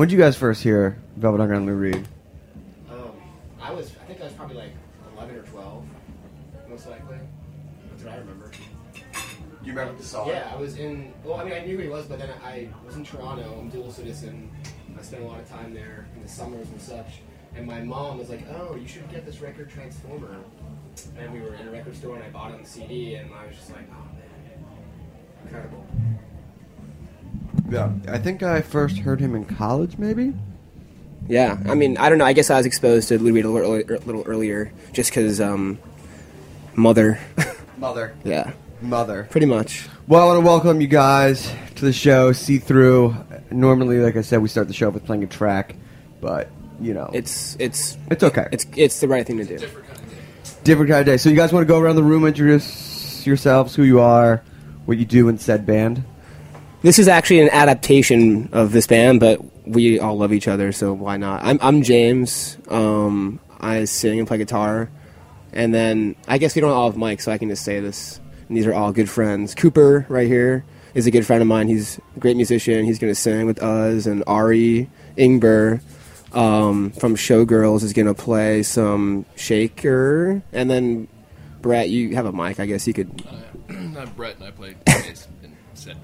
C: When did you guys first hear Velvet Underground Lou Reed?
H: Um, I was, I think I was probably like 11 or 12, most likely. That's what I remember.
C: Do you remember the song?
H: Yeah, I was in, well, I mean, I knew who he was, but then I was in Toronto. I'm dual citizen. I spent a lot of time there in the summers and such. And my mom was like, oh, you should get this record Transformer. And we were in a record store and I bought it on the CD and I was just like, oh man, incredible.
C: Yeah. I think I first heard him in college, maybe.
I: Yeah, I mean, I don't know. I guess I was exposed to Lou Reed a little, a little earlier, just because um, mother.
C: Mother.
I: yeah,
C: Mother.
I: pretty much.
C: Well, I want to welcome you guys to the show. See through. Normally, like I said, we start the show with playing a track, but you know,
I: It's it's
C: it's okay.
I: it's it's the right thing to do.
C: different kind of day. So you guys want to go around the room, introduce yourselves, who you are, what you do in said band.
I: This is actually an adaptation of this band, but we all love each other, so why not? I'm I'm James. Um, I sing and play guitar, and then I guess we don't all have mics, so I can just say this. And these are all good friends. Cooper right here is a good friend of mine. He's a great musician. He's going to sing with us, and Ari Ingber um, from Showgirls is going to play some shaker, and then Brett, you have a mic. I guess you could.
J: I'm Brett, and I play bass.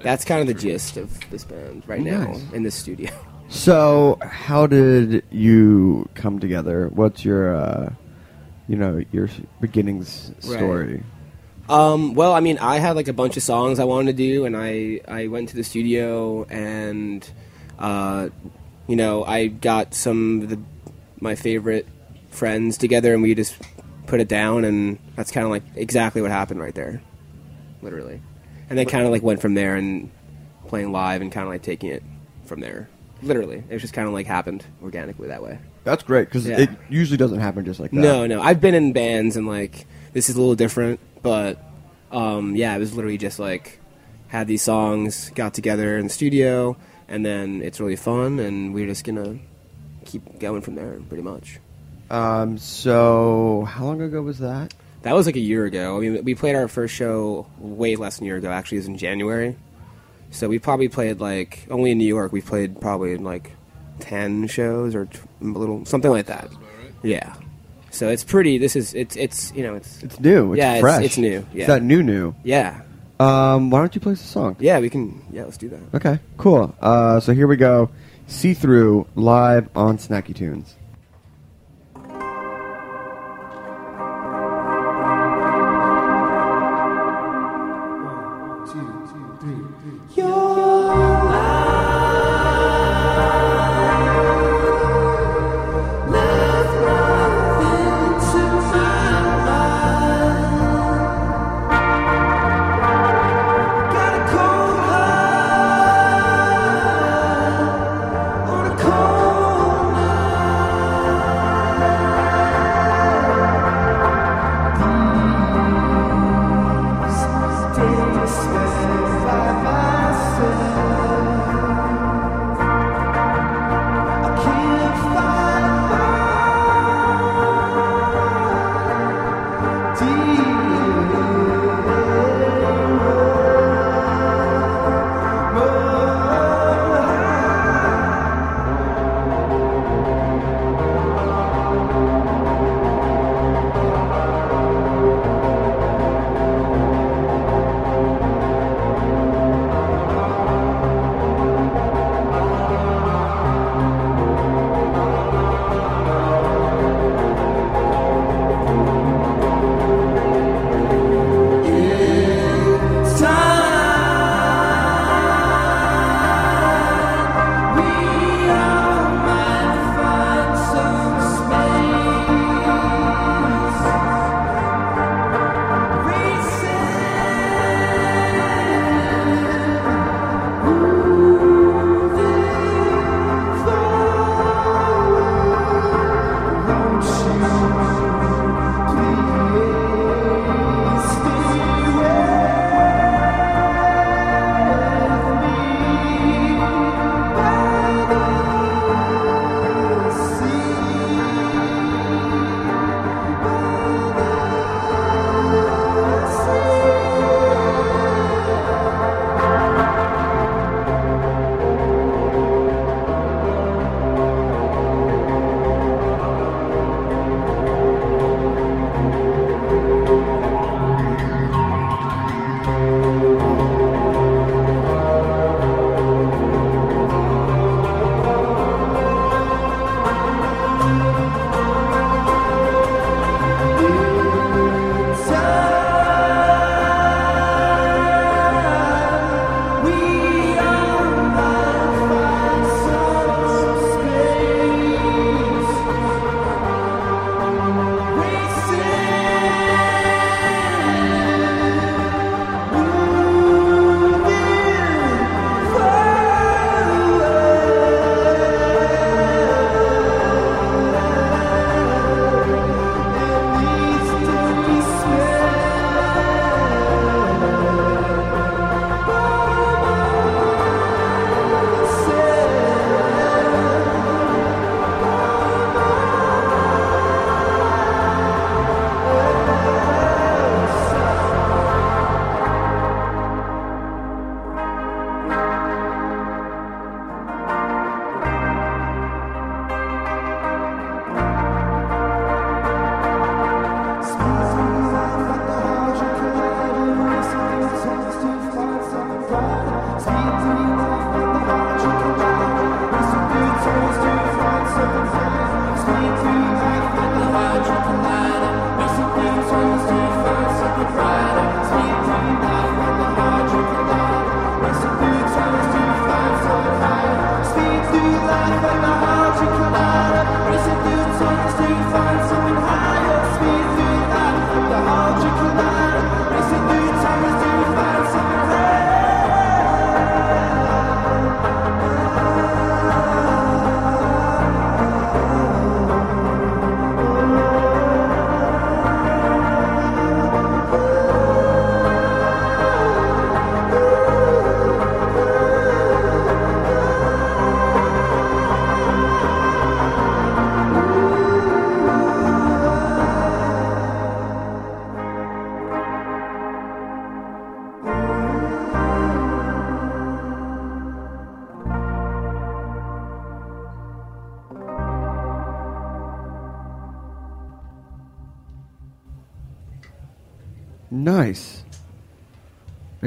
I: That's kind of the gist of this band right now
C: Nice.
I: in this studio.
C: So, how did you come together? What's your, uh, you know, your beginnings story?
I: Um, well, I mean, I had like a bunch of songs I wanted to do, and I I went to the studio and, uh, you know, I got some of the my favorite friends together, and we just put it down, and that's kind of like exactly what happened right there, literally, and they kind of like went from there and playing live and kind of like taking it from there. Literally, it just kind of like happened organically that way.
C: That's great because
I: Yeah.
C: it usually doesn't happen just like that.
I: No, no. I've been in bands and like this is a little different, but um, yeah, it was literally just like had these songs, got together in the studio, and then it's really fun, and we're just gonna keep going from there, pretty much.
C: Um. So, how long ago was that?
I: That was like a year ago. I mean, we played our first show way less than a year ago. Actually, it was in January. So we probably played like only in New York. We played probably like ten shows or t- a little something like that. Yeah. So it's pretty. This is it's it's you know it's
C: It's new. It's
I: Yeah, it's-
C: fresh.
I: it's new,
C: It's
I: yeah.
C: that new new.
I: yeah
C: Um. Why don't you play us a song?
I: yeah we can yeah let's do that.
C: Okay. Cool. Uh. So here we go. See through live on Snacky Tunes.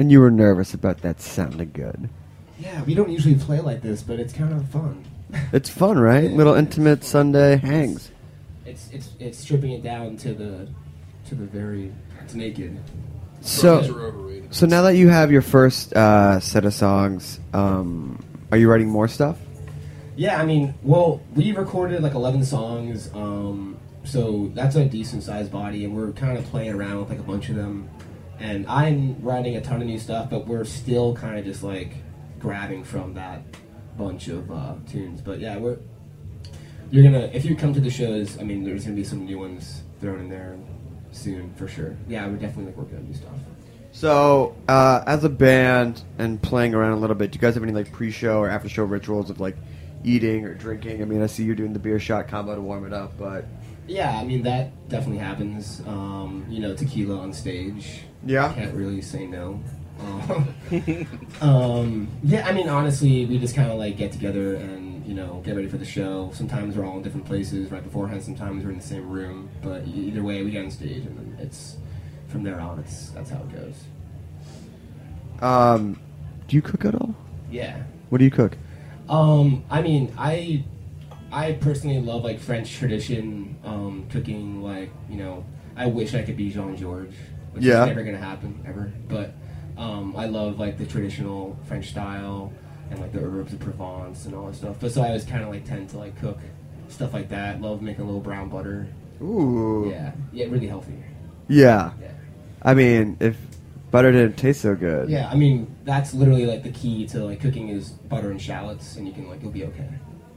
C: And you were nervous about that sounding good.
I: Yeah, we don't usually play like this, but it's kind of fun.
C: It's fun, right? Little intimate Sunday hangs.
I: It's it's it's stripping it down to the to the very it's naked.
C: So,
J: Drugs are overrated.
C: so now that you have your first uh, set of songs, um, are you writing more stuff?
I: Yeah, I mean, well, we recorded like 11 songs, um, so that's a decent sized body, and we're kind of playing around with like a bunch of them. And I'm writing a ton of new stuff, but we're still kind of just like grabbing from that bunch of uh, tunes. But yeah, we're you're gonna if you come to the shows, I mean, there's gonna be some new ones thrown in there soon for sure. Yeah, we're definitely like working on new stuff.
C: So, uh, as a band and playing around a little bit, do you guys have any like pre-show or after-show rituals of like eating or drinking? I mean, I see you're doing the beer shot combo to warm it up, but
I: Yeah, I mean that definitely happens. Um, you know, tequila on stage.
C: Yeah.
I: can't really say no. Um, um, yeah, I mean honestly, we just kind of like get together and you know get ready for the show. Sometimes we're all in different places right beforehand. Sometimes we're in the same room. But e- either way, we get on stage and then it's from there on. It's that's how it goes.
C: um, do you cook at all?
I: Yeah.
C: What do you cook?
I: Um, I mean, I I personally love like French tradition um, cooking. Like you know, I wish I could be Jean-Georges, which
C: Yeah.
I: is never gonna happen ever. But um, I love like the traditional French style and like the herbs of Provence and all that stuff. But so I always kind of like tend to like cook stuff like that. Love making a little brown butter.
C: Ooh.
I: Yeah, yeah, really healthy.
C: Yeah.
I: Yeah.
C: I mean, if butter didn't taste so good.
I: Yeah, I mean that's literally like the key to like cooking is butter and shallots, and you can like you'll be okay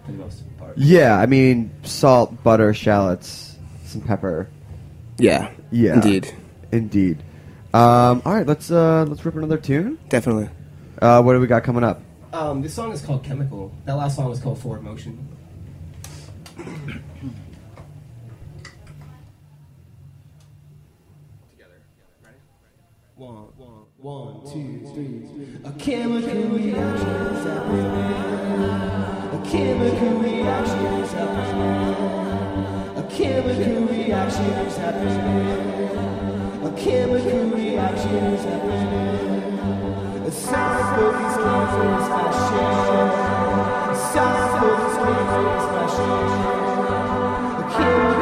I: for the most part.
C: Yeah, I mean, salt, butter, shallots, some pepper.
K: Yeah.
C: Yeah.
K: Indeed.
C: Indeed. Um, all right, let's uh, let's rip another tune.
K: Definitely.
C: Uh, what do we got coming up?
I: Um, this song is called Chemical. That last song was called Forward Motion. One, one, one, two, three. A chemical reaction is happening. A chemical reaction is happening. A chemical reaction is happening. A chemical reaction is happening. A sound for these chemicals flashing. A sound for these chemicals flashing. A chemical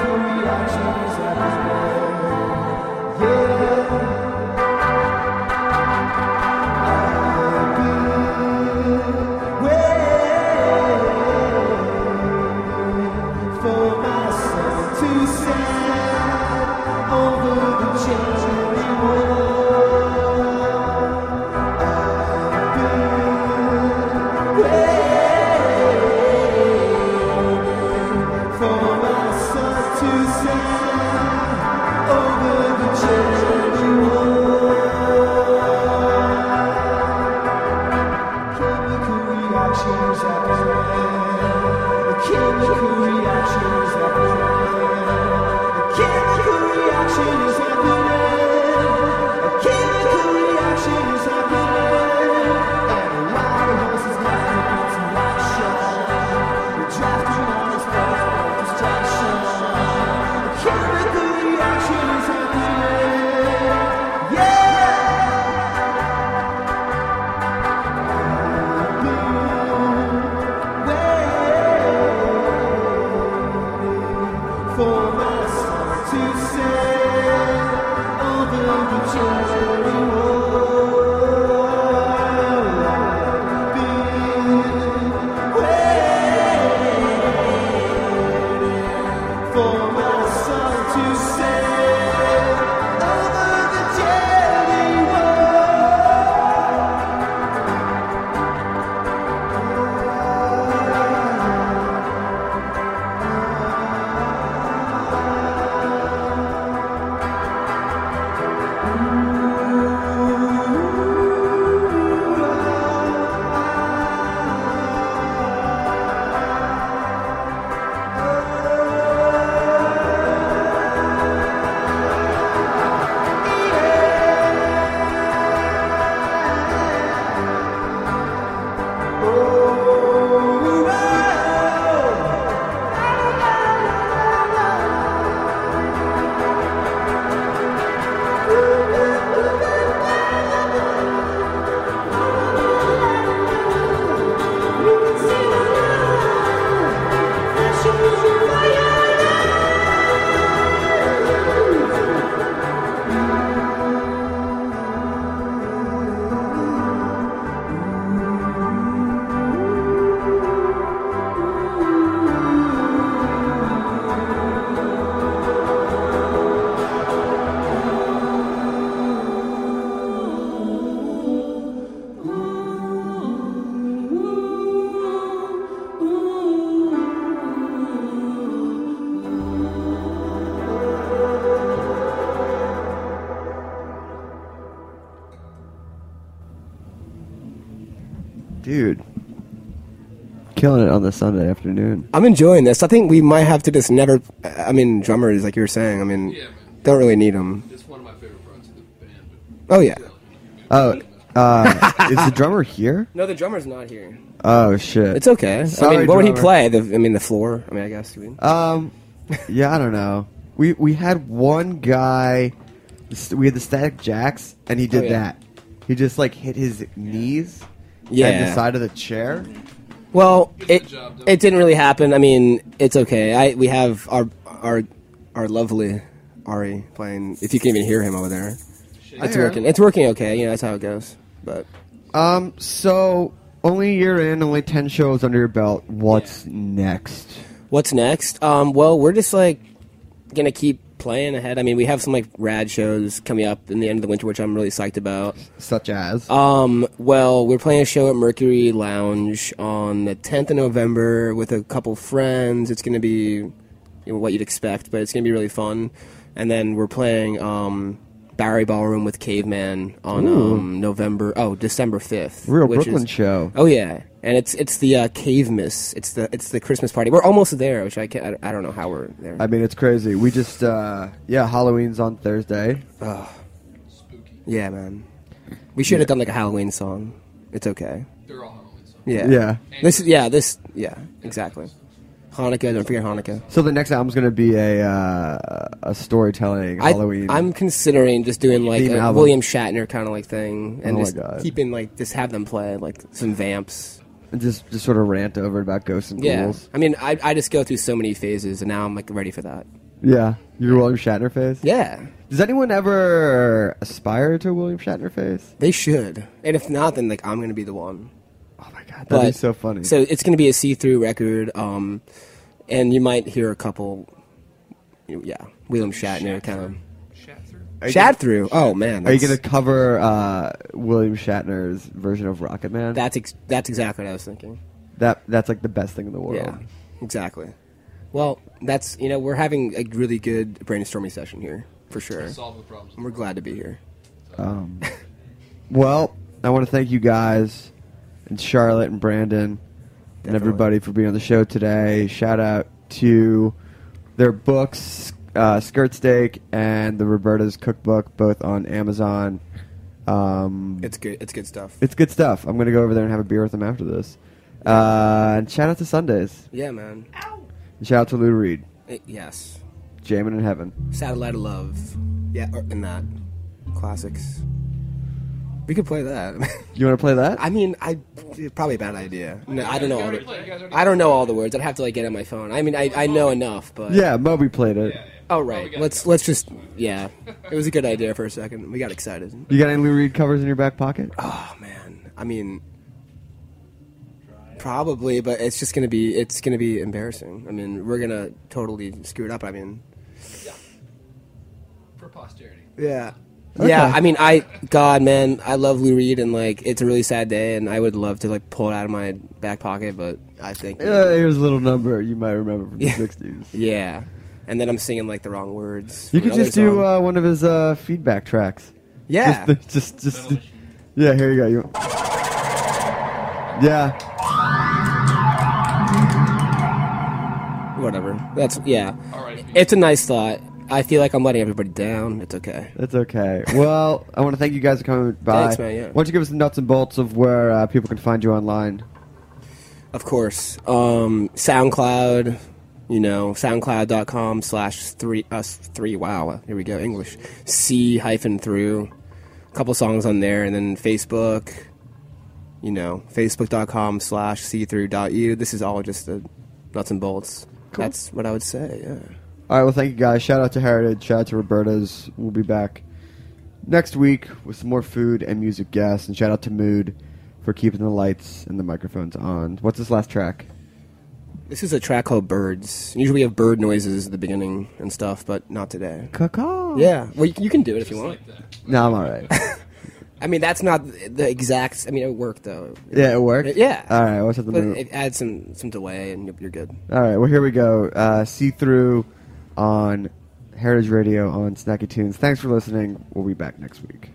C: killing it on the Sunday afternoon.
I: I'm enjoying this. I think we might have to just never. I mean, drummers, like you were saying. I mean,
J: Yeah,
I: don't really need them.
J: It's one of my favorite parts of the band.
I: Oh yeah.
C: Oh, uh, is the drummer here?
I: No, the drummer's not here.
C: Oh shit.
I: It's okay. I
C: Sorry,
I: mean, what would he play? The, I mean, the floor. I mean, I guess. you mean.
C: Um, yeah, I don't know. We we had one guy. We had the Static Jacks, and he did
I: Oh, yeah.
C: that. He just like hit his knees
I: Yeah.
C: and the side of the chair.
I: Well, it
J: the job done.
I: it didn't really happen. I mean, it's okay. I we have our our our lovely Ari playing. If you can even hear him over there, it's working. It's working okay. You know, that's how it goes. But
C: Um, so only a year in, only ten shows under your belt. What's next?
I: what's next? Um, well, we're just like gonna keep playing ahead. I mean, we have some like rad shows coming up in the end of the winter, which I'm really psyched about.
C: Such as
I: Um, well, we're playing a show at Mercury Lounge on the 10th of November with a couple friends. It's going to be you know, what you'd expect, but it's going to be really fun. And then we're playing um, Bowery Ballroom with Caveman on um, November, oh, December 5th.
C: real
I: which
C: Brooklyn
I: is-
C: show.
I: Oh yeah, and it's it's the uh, Cave Miss. It's the it's the Christmas party. We're almost there, which I can I, I don't know how we're there.
C: I mean, it's crazy. We just uh, yeah, Halloween's on Thursday.
J: spooky.
I: yeah, man. We should have done like a Halloween song. It's okay.
J: They're all Halloween songs.
I: Yeah.
C: Yeah.
I: This yeah, this yeah, exactly. Hanukkah, don't forget Hanukkah.
C: So the next album's gonna be a uh, a storytelling
I: I,
C: Halloween.
I: I'm considering just doing like a
C: album.
I: William Shatner kind of like thing, and
C: Oh
I: just keeping like just have them play like some vamps.
C: and just just sort of rant over about ghosts and
I: Yeah,
C: ghouls.
I: I mean, I I just go through so many phases, and now I'm like ready for that.
C: Yeah, your William Shatner face.
I: Yeah,
C: Does anyone ever aspire to a William Shatner face?
I: they should, and if not, then like I'm gonna be the one.
C: My god, that'd be so funny.
I: So it's gonna be a see-through record, um, and you might hear a couple, yeah, William Shatner kind of.
J: Shat through.
C: Are
I: Shat through. Oh man,
C: Are you gonna cover uh, William Shatner's version of Rocket Man?
I: That's ex- that's exactly what I was thinking.
C: that that's like the best thing in the world.
I: Yeah, exactly. Well, that's you know we're having a really good brainstorming session here for sure.
J: Solve the problems.
I: We're glad to be here.
C: Um, well, I want to thank you guys and Charlotte and Brandon and everybody for being on the show today. Shout out to their books, uh, Skirt Steak and the Roberta's Cookbook, both on Amazon. Um,
I: It's good. It's good stuff.
C: it's good stuff. I'm gonna go over there and have a beer with them after this. Uh, and shout out to Sundays.
I: yeah, man.
C: And shout out to Lou Reed,
I: Eh, yes.
C: Jamin in Heaven.
I: Satellite of Love. Yeah, or, in that classics. We could play that.
C: You want to play that?
I: I mean, I probably a bad idea. Oh, no, I don't know all the.
J: played it. You guys already
I: I don't know all the words. I'd have to like get on my phone. I mean, I, I know enough, but
C: yeah, Moby played it.
I: Oh right. Let's let's just yeah. It was a good idea for a second. We got excited.
C: You got any Lou Reed covers in your back pocket?
I: Oh man. I mean probably, but it's just gonna be it's gonna be embarrassing. I mean, we're gonna totally screw it up. I mean yeah.
J: For posterity.
I: Yeah.
C: Okay.
I: Yeah, I mean, I God, man, I love Lou Reed, and like, it's a really sad day, and I would love to like pull it out of my back pocket, but I think,
C: Uh, here's a little number you might remember from the
I: Yeah.
C: 60s.
I: yeah. And then I'm singing like the wrong words.
C: You could
I: another
C: just do uh, one of his uh, feedback tracks.
I: yeah,
C: Just, just, just, yeah. Here you go. You, yeah.
I: whatever. That's yeah.
J: R.I.P.
I: It's a nice thought. I feel like I'm letting everybody down. It's okay.
C: That's okay. Well, I want to thank you guys for coming by.
I: Thanks, man, yeah.
C: Why don't you give us the nuts and bolts of where uh, people can find you online?
I: Of course. Um, SoundCloud, you know, soundcloud.com slash three, uh, three, wow, here we go, English. C hyphen through. A couple songs on there, and then Facebook, you know, facebook.com slash see through dot. This is all just the nuts and bolts. That's what I would say, yeah.
C: All right. Well, thank you guys. Shout out to Heritage. Shout out to Roberta's. We'll be back next week with some more food and music guests. And shout out to Mood for keeping the lights and the microphones on. What's this last track?
I: This is a track called Birds. Usually we have bird noises at the beginning and stuff, but not today.
C: Caw
I: Yeah, well, you, you can do it if you want.
J: Like.
C: No, I'm all right.
I: I mean, that's not the exact. I mean, it worked though.
C: yeah, it worked.
I: Yeah.
C: All right. What's at the
I: But
C: mood?
I: it adds some some delay, and you're- you're good.
C: All right, well, here we go. Uh, See Through on Heritage Radio on Snacky Tunes. Thanks for listening. We'll be back next week.